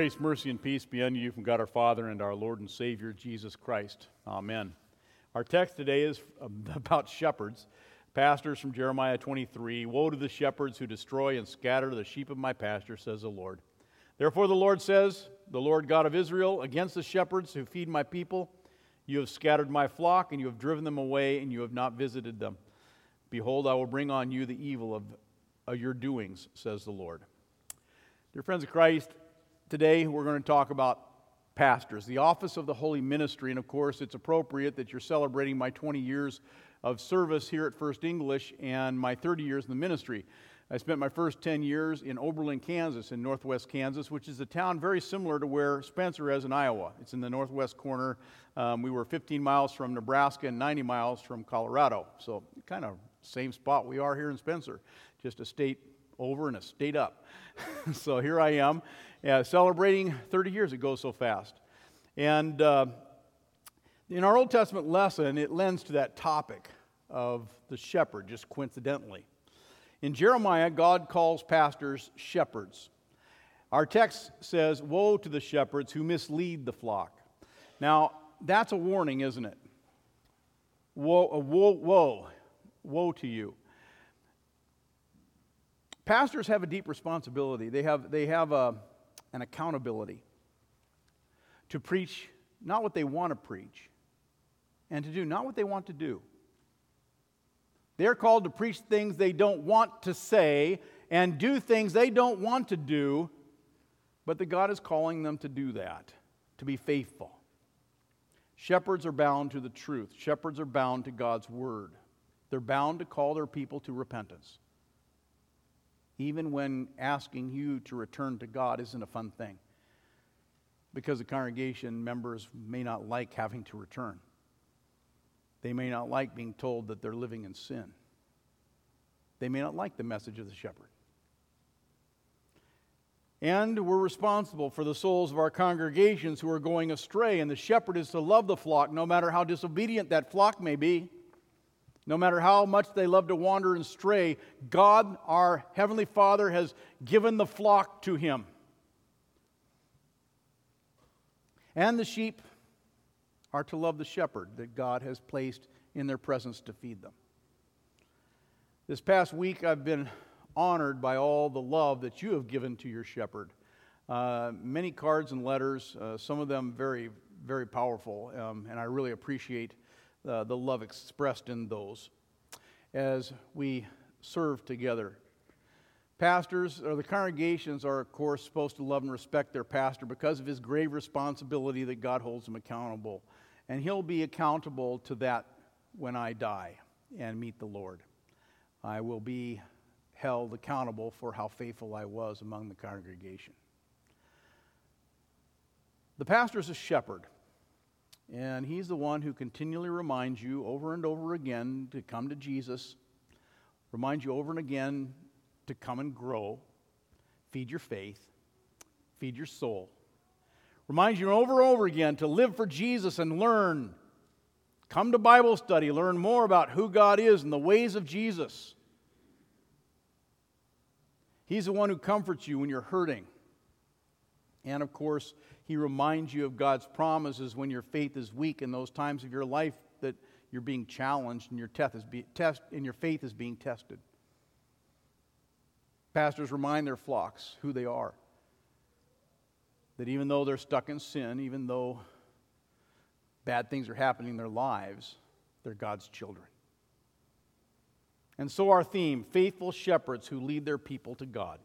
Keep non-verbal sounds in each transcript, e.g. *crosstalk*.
Grace, mercy, and peace be unto you from God our Father and our Lord and Savior Jesus Christ. Amen. Our text today is *laughs* about shepherds. Pastors from Jeremiah 23 Woe to the shepherds who destroy and scatter the sheep of my pasture, says the Lord. Therefore, the Lord says, the Lord God of Israel, against the shepherds who feed my people, you have scattered my flock, and you have driven them away, and you have not visited them. Behold, I will bring on you the evil of, of your doings, says the Lord. Dear friends of Christ, today we're going to talk about pastors, the office of the holy ministry. And of course, it's appropriate that you're celebrating my 20 years of service here at First English and my 30 years in the ministry. I spent my first 10 years in Oberlin, Kansas, in northwest Kansas, which is a town very similar to where Spencer is in Iowa. It's in the northwest corner. Um, we were 15 miles from Nebraska and 90 miles from Colorado. So, kind of same spot we are here in Spencer, just a state over and a state up. *laughs* so here I am, uh, celebrating 30 years. It goes so fast. And uh, in our Old Testament lesson, it lends to that topic of the shepherd, just coincidentally. In Jeremiah, God calls pastors shepherds. Our text says, Woe to the shepherds who mislead the flock. Now, that's a warning, isn't it? Woe, woe, woe, woe to you pastors have a deep responsibility. They have, they have a, an accountability to preach not what they want to preach and to do not what they want to do. They're called to preach things they don't want to say and do things they don't want to do, but that God is calling them to do that, to be faithful. Shepherds are bound to the truth, shepherds are bound to God's word. They're bound to call their people to repentance even when asking you to return to God isn't a fun thing. Because the congregation members may not like having to return. They may not like being told that they're living in sin. They may not like the message of the shepherd. And we're responsible for the souls of our congregations who are going astray, and the shepherd is to love the flock no matter how disobedient that flock may be. No matter how much they love to wander and stray, God, our Heavenly Father, has given the flock to him. And the sheep are to love the shepherd that God has placed in their presence to feed them. This past week, I've been honored by all the love that you have given to your shepherd. Uh, many cards and letters, uh, some of them very, very powerful, um, and I really appreciate uh, the love expressed in those as we serve together. Pastors or the congregations are, of course, supposed to love and respect their pastor because of his grave responsibility that God holds him accountable. And he'll be accountable to that when I die and meet the Lord. I will be held accountable for how faithful I was among the congregation. The pastor is a shepherd. And he's the one who continually reminds you over and over again to come to Jesus, reminds you over and again to come and grow, feed your faith, feed your soul. Reminds you over and over again to live for Jesus and learn. Come to Bible study, learn more about who God is and the ways of Jesus. He's the one who comforts you when you're hurting. And of course, he reminds you of God's promises when your faith is weak in those times of your life that you're being challenged and your, be, test, and your faith is being tested. Pastors remind their flocks who they are. That even though they're stuck in sin, even though bad things are happening in their lives, they're God's children. And so, our theme faithful shepherds who lead their people to God.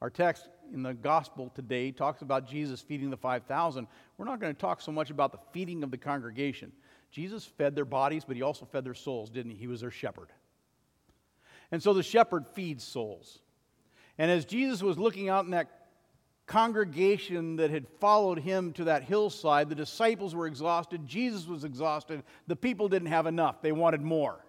Our text in the gospel today talks about Jesus feeding the 5,000. We're not going to talk so much about the feeding of the congregation. Jesus fed their bodies, but he also fed their souls, didn't he? He was their shepherd. And so the shepherd feeds souls. And as Jesus was looking out in that congregation that had followed him to that hillside, the disciples were exhausted, Jesus was exhausted, the people didn't have enough, they wanted more.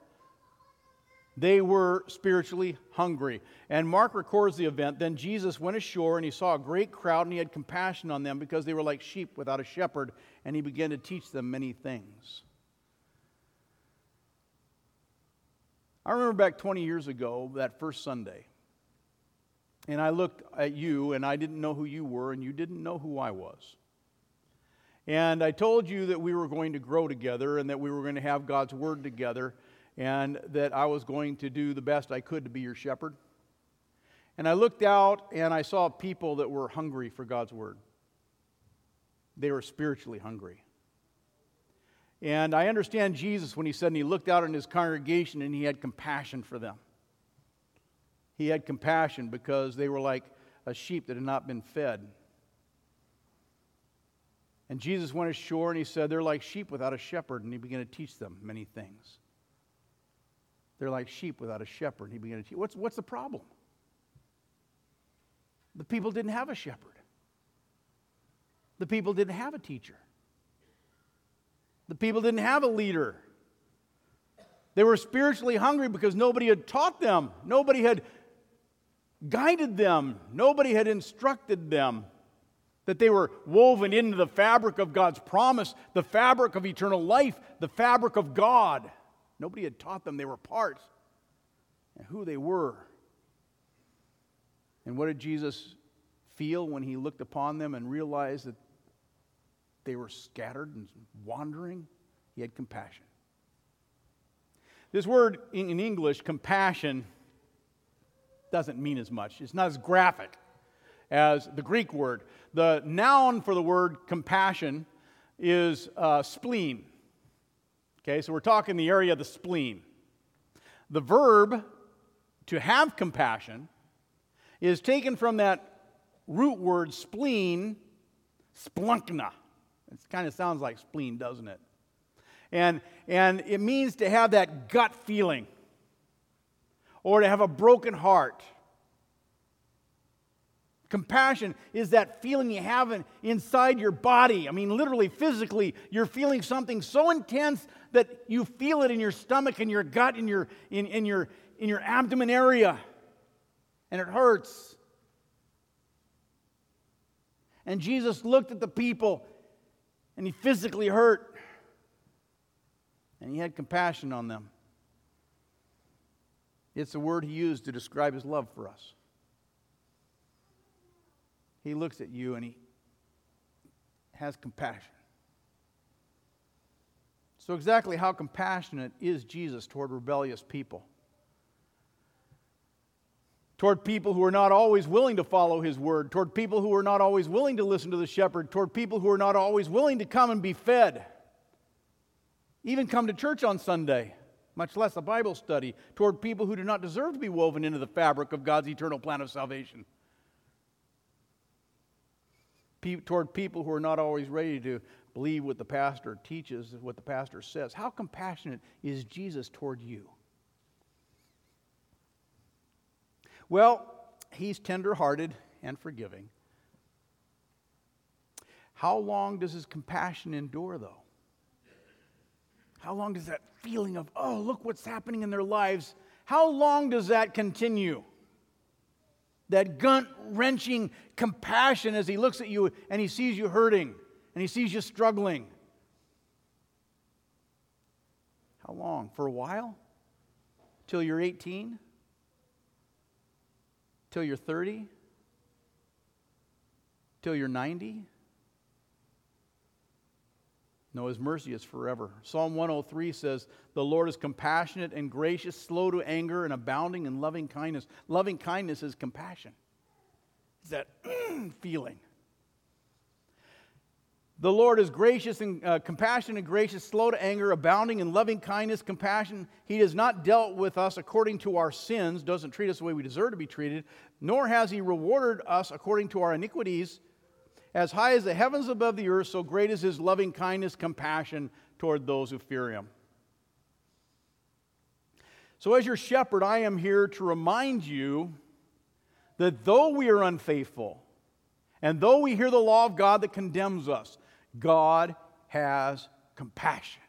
They were spiritually hungry. And Mark records the event. Then Jesus went ashore and he saw a great crowd and he had compassion on them because they were like sheep without a shepherd, and he began to teach them many things. I remember back 20 years ago, that first Sunday, And I looked at you, and I didn't know who you were, and you didn't know who I was. And I told you that we were going to grow together and that we were going to have God's Word together and that I was going to do the best I could to be your shepherd. And I looked out and I saw people that were hungry for God's Word. They were spiritually hungry. And I understand Jesus when he said, and he looked out on his congregation and he had compassion for them. He had compassion because they were like a sheep that had not been fed. And Jesus went ashore and he said, They're like sheep without a shepherd. And he began to teach them many things. They're like sheep without a shepherd. He began to teach. What's, what's the problem? The people didn't have a shepherd, the people didn't have a teacher, the people didn't have a leader. They were spiritually hungry because nobody had taught them, nobody had guided them, nobody had instructed them that they were woven into the fabric of God's promise, the fabric of eternal life, the fabric of God. Nobody had taught them they were part and who they were. And what did Jesus feel when he looked upon them and realized that they were scattered and wandering? He had compassion. This word in English, compassion, doesn't mean as much. It's not as graphic as the Greek word. The noun for the word compassion is uh, spleen. Okay, so we're talking the area of the spleen. The verb to have compassion is taken from that root word spleen, splanchna. It kind of sounds like spleen, doesn't it? And, and it means to have that gut feeling or to have a broken heart Compassion is that feeling you have in, inside your body. I mean, literally, physically, you're feeling something so intense that you feel it in your stomach and your gut, in your, in, in, your, in your abdomen area, and it hurts. And Jesus looked at the people and he physically hurt, and he had compassion on them. It's the word he used to describe his love for us. He looks at you and he has compassion. So, exactly how compassionate is Jesus toward rebellious people? Toward people who are not always willing to follow his word, toward people who are not always willing to listen to the shepherd, toward people who are not always willing to come and be fed, even come to church on Sunday, much less a Bible study, toward people who do not deserve to be woven into the fabric of God's eternal plan of salvation toward people who are not always ready to believe what the pastor teaches, what the pastor says. How compassionate is Jesus toward you? Well, he's tenderhearted and forgiving. How long does his compassion endure, though? How long does that feeling of, oh, look what's happening in their lives, how long does that continue? That gut wrenching compassion as he looks at you and he sees you hurting and he sees you struggling. How long? For a while? Till you're 18? Till you're 30? Till you're 90? No, his mercy is forever. Psalm 103 says, The Lord is compassionate and gracious, slow to anger, and abounding in loving kindness. Loving kindness is compassion. It's that *clears throat* feeling. The Lord is gracious and uh, compassionate and gracious, slow to anger, abounding in loving kindness, compassion. He has not dealt with us according to our sins, doesn't treat us the way we deserve to be treated, nor has He rewarded us according to our iniquities. As high as the heavens above the earth, so great is his loving kindness, compassion toward those who fear him. So, as your shepherd, I am here to remind you that though we are unfaithful, and though we hear the law of God that condemns us, God has compassion.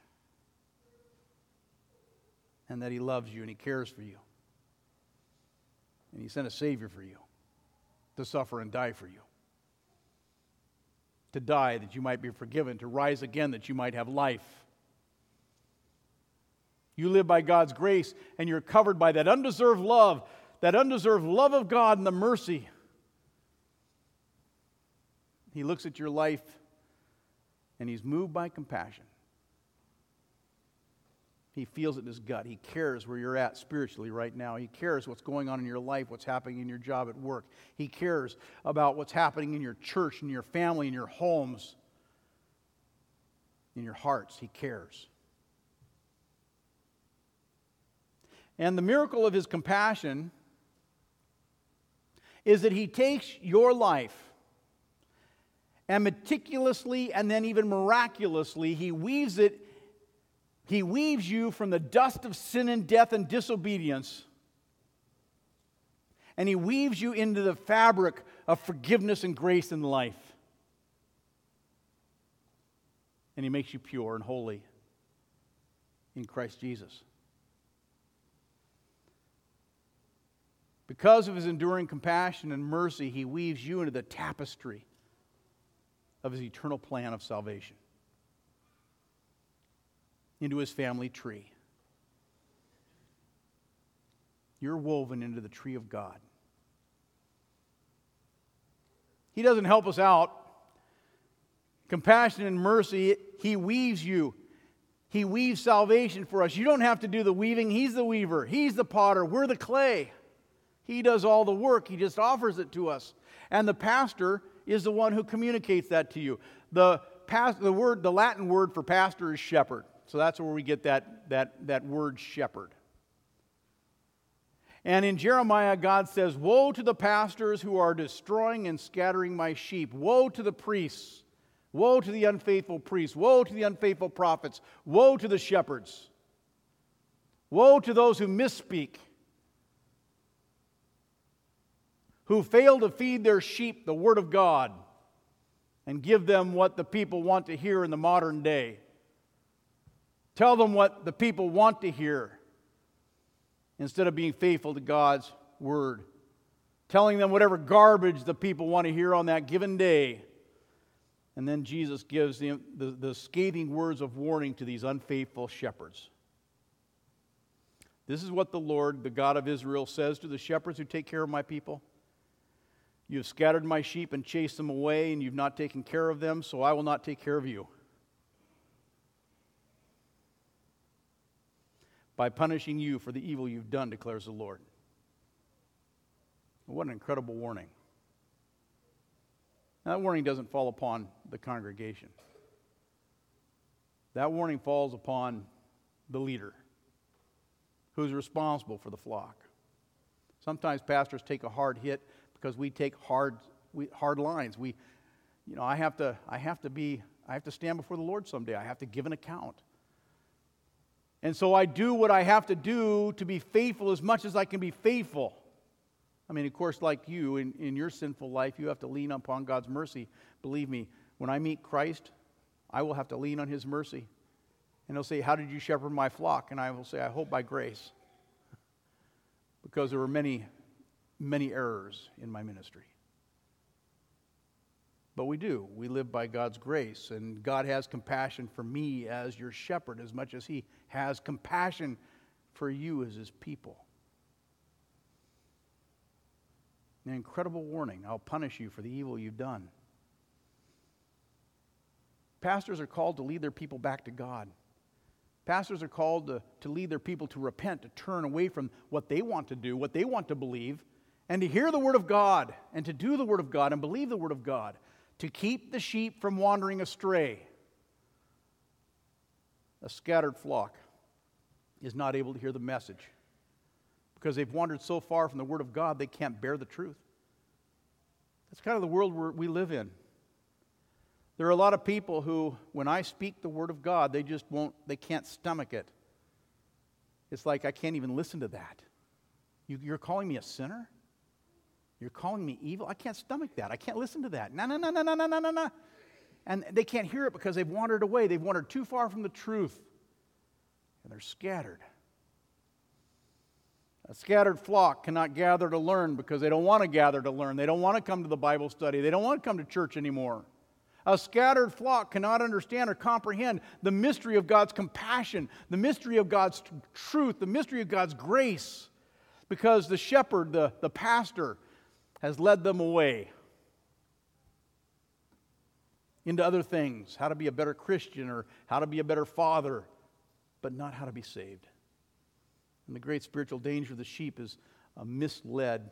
And that He loves you and He cares for you. And He sent a Savior for you to suffer and die for you to die that you might be forgiven, to rise again that you might have life. You live by God's grace and you're covered by that undeserved love that undeserved love of God and the mercy. He looks at your life and he's moved by compassion. He feels it in his gut. He cares where you're at spiritually right now. He cares what's going on in your life, what's happening in your job at work. He cares about what's happening in your church, in your family, in your homes, in your hearts. He cares. And the miracle of his compassion is that he takes your life and meticulously and then even miraculously, he weaves it he weaves you from the dust of sin and death and disobedience, and He weaves you into the fabric of forgiveness and grace and life. And He makes you pure and holy in Christ Jesus. Because of His enduring compassion and mercy, He weaves you into the tapestry of His eternal plan of salvation into his family tree. You're woven into the tree of God. He doesn't help us out. Compassion and mercy, He weaves you. He weaves salvation for us. You don't have to do the weaving. He's the weaver, He's the potter. We're the clay. He does all the work, He just offers it to us. And the pastor is the one who communicates that to you. The, past, the, word, the Latin word for pastor is shepherd. So that's where we get that, that, that word shepherd. And in Jeremiah, God says, Woe to the pastors who are destroying and scattering my sheep. Woe to the priests. Woe to the unfaithful priests. Woe to the unfaithful prophets. Woe to the shepherds. Woe to those who misspeak, who fail to feed their sheep the word of God and give them what the people want to hear in the modern day. Tell them what the people want to hear instead of being faithful to God's word. Telling them whatever garbage the people want to hear on that given day. And then Jesus gives the, the, the scathing words of warning to these unfaithful shepherds. This is what the Lord, the God of Israel, says to the shepherds who take care of my people. You have scattered my sheep and chased them away, and you've not taken care of them, so I will not take care of you. By punishing you for the evil you've done, declares the Lord. What an incredible warning. Now, that warning doesn't fall upon the congregation, that warning falls upon the leader who's responsible for the flock. Sometimes pastors take a hard hit because we take hard, we, hard lines. We, you know, I have to, I have to be, I have to stand before the Lord someday. I have to give an account. And so I do what I have to do to be faithful as much as I can be faithful. I mean, of course, like you in, in your sinful life, you have to lean upon God's mercy. Believe me, when I meet Christ, I will have to lean on his mercy. And he'll say, How did you shepherd my flock? And I will say, I hope by grace. Because there were many, many errors in my ministry. But we do. We live by God's grace, and God has compassion for me as your shepherd as much as He has compassion for you as His people. An incredible warning I'll punish you for the evil you've done. Pastors are called to lead their people back to God. Pastors are called to, to lead their people to repent, to turn away from what they want to do, what they want to believe, and to hear the Word of God, and to do the Word of God, and believe the Word of God to keep the sheep from wandering astray. A scattered flock is not able to hear the message because they've wandered so far from the Word of God they can't bear the truth. That's kind of the world we live in. There are a lot of people who, when I speak the Word of God, they just won't, they can't stomach it. It's like, I can't even listen to that. You, you're calling me a sinner? You're calling me evil? I can't stomach that. I can't listen to that. No, no, no, no, no, no, no, no, no. And they can't hear it because they've wandered away. They've wandered too far from the truth. And they're scattered. A scattered flock cannot gather to learn because they don't want to gather to learn. They don't want to come to the Bible study. They don't want to come to church anymore. A scattered flock cannot understand or comprehend the mystery of God's compassion, the mystery of God's truth, the mystery of God's grace because the shepherd, the, the pastor, has led them away into other things how to be a better Christian or how to be a better father, but not how to be saved. And the great spiritual danger of the sheep is a misled,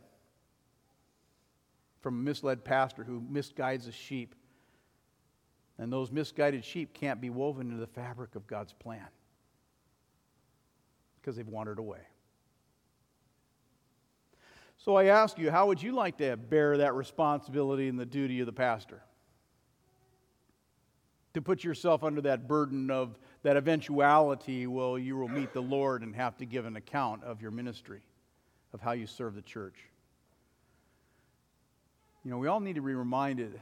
from a misled pastor who misguides the sheep. And those misguided sheep can't be woven into the fabric of God's plan because they've wandered away. So I ask you, how would you like to bear that responsibility and the duty of the pastor? To put yourself under that burden of that eventuality, well, you will meet the Lord and have to give an account of your ministry, of how you serve the church. You know, we all need to be reminded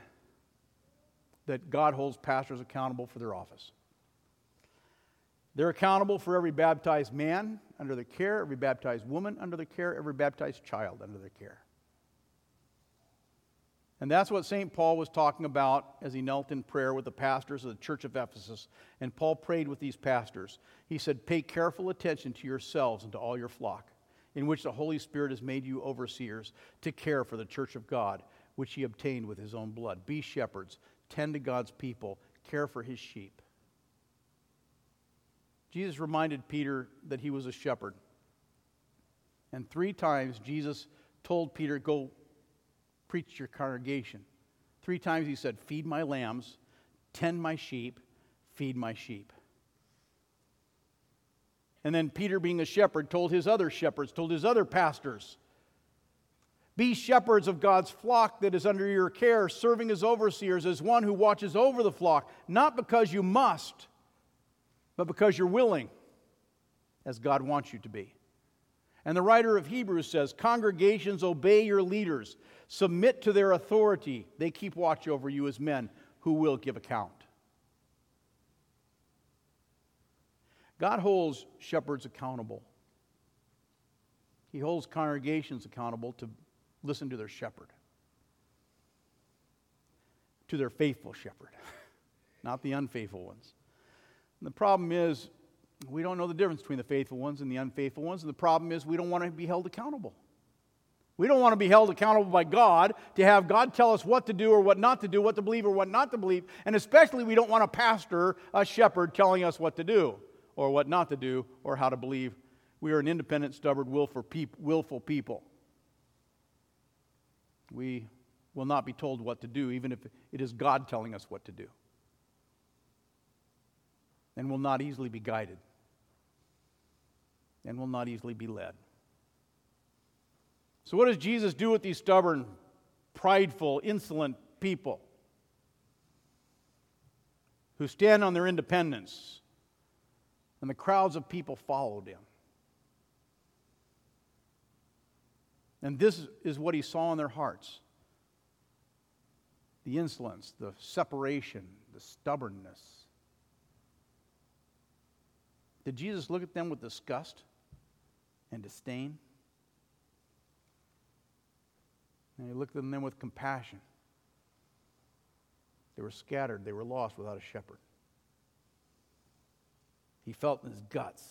that God holds pastors accountable for their office. They're accountable for every baptized man under their care, every baptized woman under their care, every baptized child under their care. And that's what St. Paul was talking about as he knelt in prayer with the pastors of the church of Ephesus. And Paul prayed with these pastors. He said, Pay careful attention to yourselves and to all your flock, in which the Holy Spirit has made you overseers to care for the church of God, which he obtained with his own blood. Be shepherds, tend to God's people, care for his sheep. Jesus reminded Peter that he was a shepherd. And three times Jesus told Peter, Go preach your congregation. Three times he said, Feed my lambs, tend my sheep, feed my sheep. And then Peter, being a shepherd, told his other shepherds, told his other pastors, Be shepherds of God's flock that is under your care, serving as overseers, as one who watches over the flock, not because you must but because you're willing, as God wants you to be. And the writer of Hebrews says, Congregations obey your leaders, submit to their authority. They keep watch over you as men who will give account. God holds shepherds accountable. He holds congregations accountable to listen to their shepherd, to their faithful shepherd, *laughs* not the unfaithful ones. And the problem is, we don't know the difference between the faithful ones and the unfaithful ones. And the problem is, we don't want to be held accountable. We don't want to be held accountable by God to have God tell us what to do or what not to do, what to believe or what not to believe. And especially, we don't want a pastor, a shepherd, telling us what to do or what not to do or how to believe. We are an independent, stubborn, willful people. We will not be told what to do, even if it is God telling us what to do and will not easily be guided and will not easily be led. So, what does Jesus do with these stubborn, prideful, insolent people who stand on their independence? And the crowds of people followed him. And this is what he saw in their hearts the insolence, the separation, the stubbornness. Did Jesus look at them with disgust and disdain? And he looked at them with compassion. They were scattered, they were lost without a shepherd. He felt in his guts.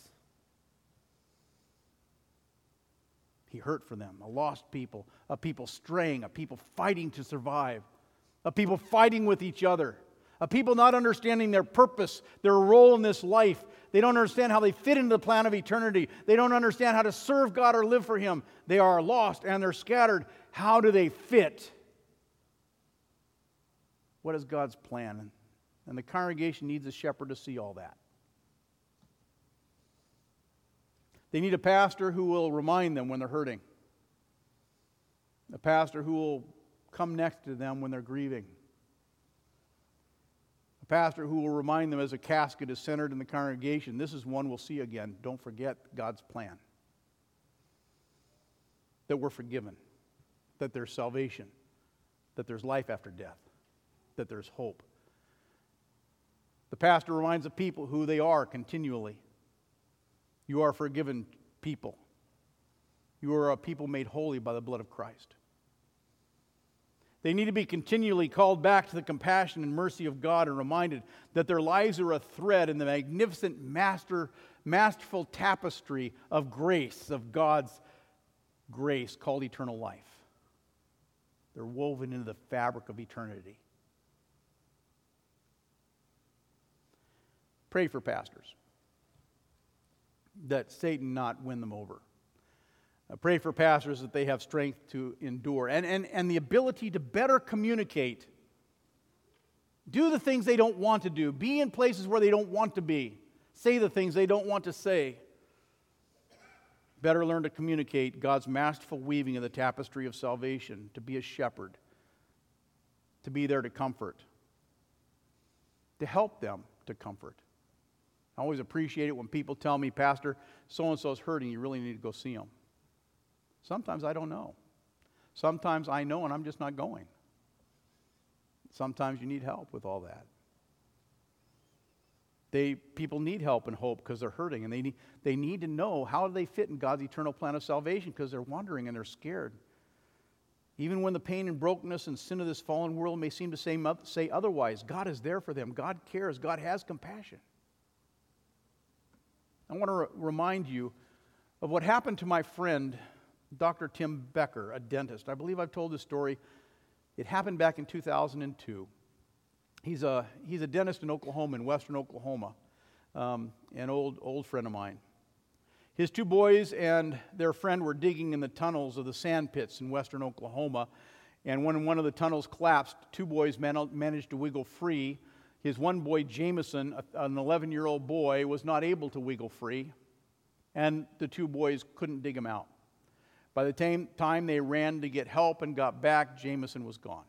He hurt for them, a lost people, a people straying, a people fighting to survive, a people fighting with each other, a people not understanding their purpose, their role in this life, they don't understand how they fit into the plan of eternity. They don't understand how to serve God or live for Him. They are lost and they're scattered. How do they fit? What is God's plan? And the congregation needs a shepherd to see all that. They need a pastor who will remind them when they're hurting, a pastor who will come next to them when they're grieving a pastor who will remind them as a casket is centered in the congregation this is one we'll see again. Don't forget God's plan. That we're forgiven, that there's salvation, that there's life after death, that there's hope. The pastor reminds the people who they are continually. You are forgiven people. You are a people made holy by the blood of Christ. They need to be continually called back to the compassion and mercy of God and reminded that their lives are a thread in the magnificent master, masterful tapestry of grace of God's grace called eternal life. They're woven into the fabric of eternity. Pray for pastors that Satan not win them over. I pray for pastors that they have strength to endure and, and, and the ability to better communicate. Do the things they don't want to do. Be in places where they don't want to be. Say the things they don't want to say. Better learn to communicate God's masterful weaving of the tapestry of salvation, to be a shepherd, to be there to comfort, to help them to comfort. I always appreciate it when people tell me, Pastor, so and so is hurting, you really need to go see him. Sometimes I don't know. Sometimes I know and I'm just not going. Sometimes you need help with all that. They, people need help and hope because they're hurting, and they need, they need to know how they fit in God's eternal plan of salvation because they're wondering and they're scared. Even when the pain and brokenness and sin of this fallen world may seem to say, say otherwise, God is there for them. God cares. God has compassion. I want to re- remind you of what happened to my friend Dr. Tim Becker, a dentist. I believe I've told this story. It happened back in 2002. He's a, he's a dentist in Oklahoma, in western Oklahoma, um, an old, old friend of mine. His two boys and their friend were digging in the tunnels of the sand pits in western Oklahoma. And when one of the tunnels collapsed, two boys man- managed to wiggle free. His one boy, Jameson, an 11 year old boy, was not able to wiggle free, and the two boys couldn't dig him out. By the time, time they ran to get help and got back, Jameson was gone.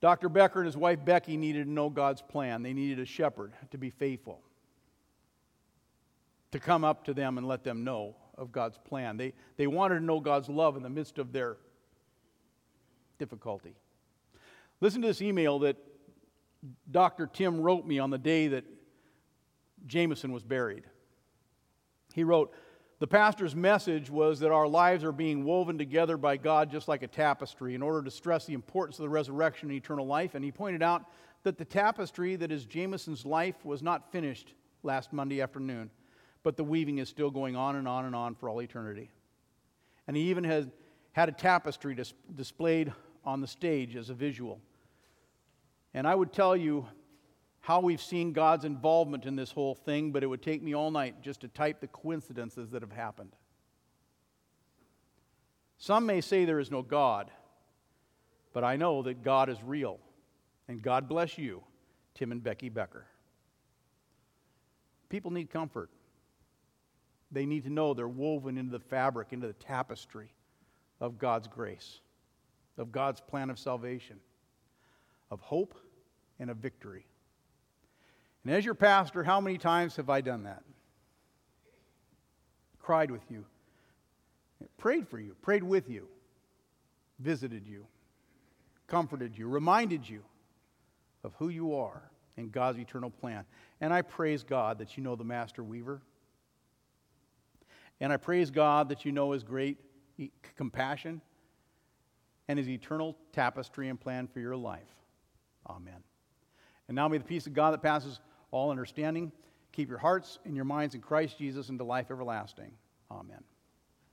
Dr. Becker and his wife Becky needed to know God's plan. They needed a shepherd to be faithful, to come up to them and let them know of God's plan. They, they wanted to know God's love in the midst of their difficulty. Listen to this email that Dr. Tim wrote me on the day that Jameson was buried. He wrote, the pastor's message was that our lives are being woven together by God just like a tapestry in order to stress the importance of the resurrection and eternal life. And he pointed out that the tapestry that is Jameson's life was not finished last Monday afternoon, but the weaving is still going on and on and on for all eternity. And he even has had a tapestry dis- displayed on the stage as a visual. And I would tell you how we've seen God's involvement in this whole thing, but it would take me all night just to type the coincidences that have happened. Some may say there is no God, but I know that God is real. And God bless you, Tim and Becky Becker. People need comfort. They need to know they're woven into the fabric, into the tapestry of God's grace, of God's plan of salvation, of hope and of victory. And as your pastor, how many times have I done that? Cried with you, prayed for you, prayed with you, visited you, comforted you, reminded you of who you are in God's eternal plan. And I praise God that you know the Master Weaver. And I praise God that you know His great compassion and His eternal tapestry and plan for your life. Amen. And now may the peace of God that passes all understanding. Keep your hearts and your minds in Christ Jesus into life everlasting. Amen.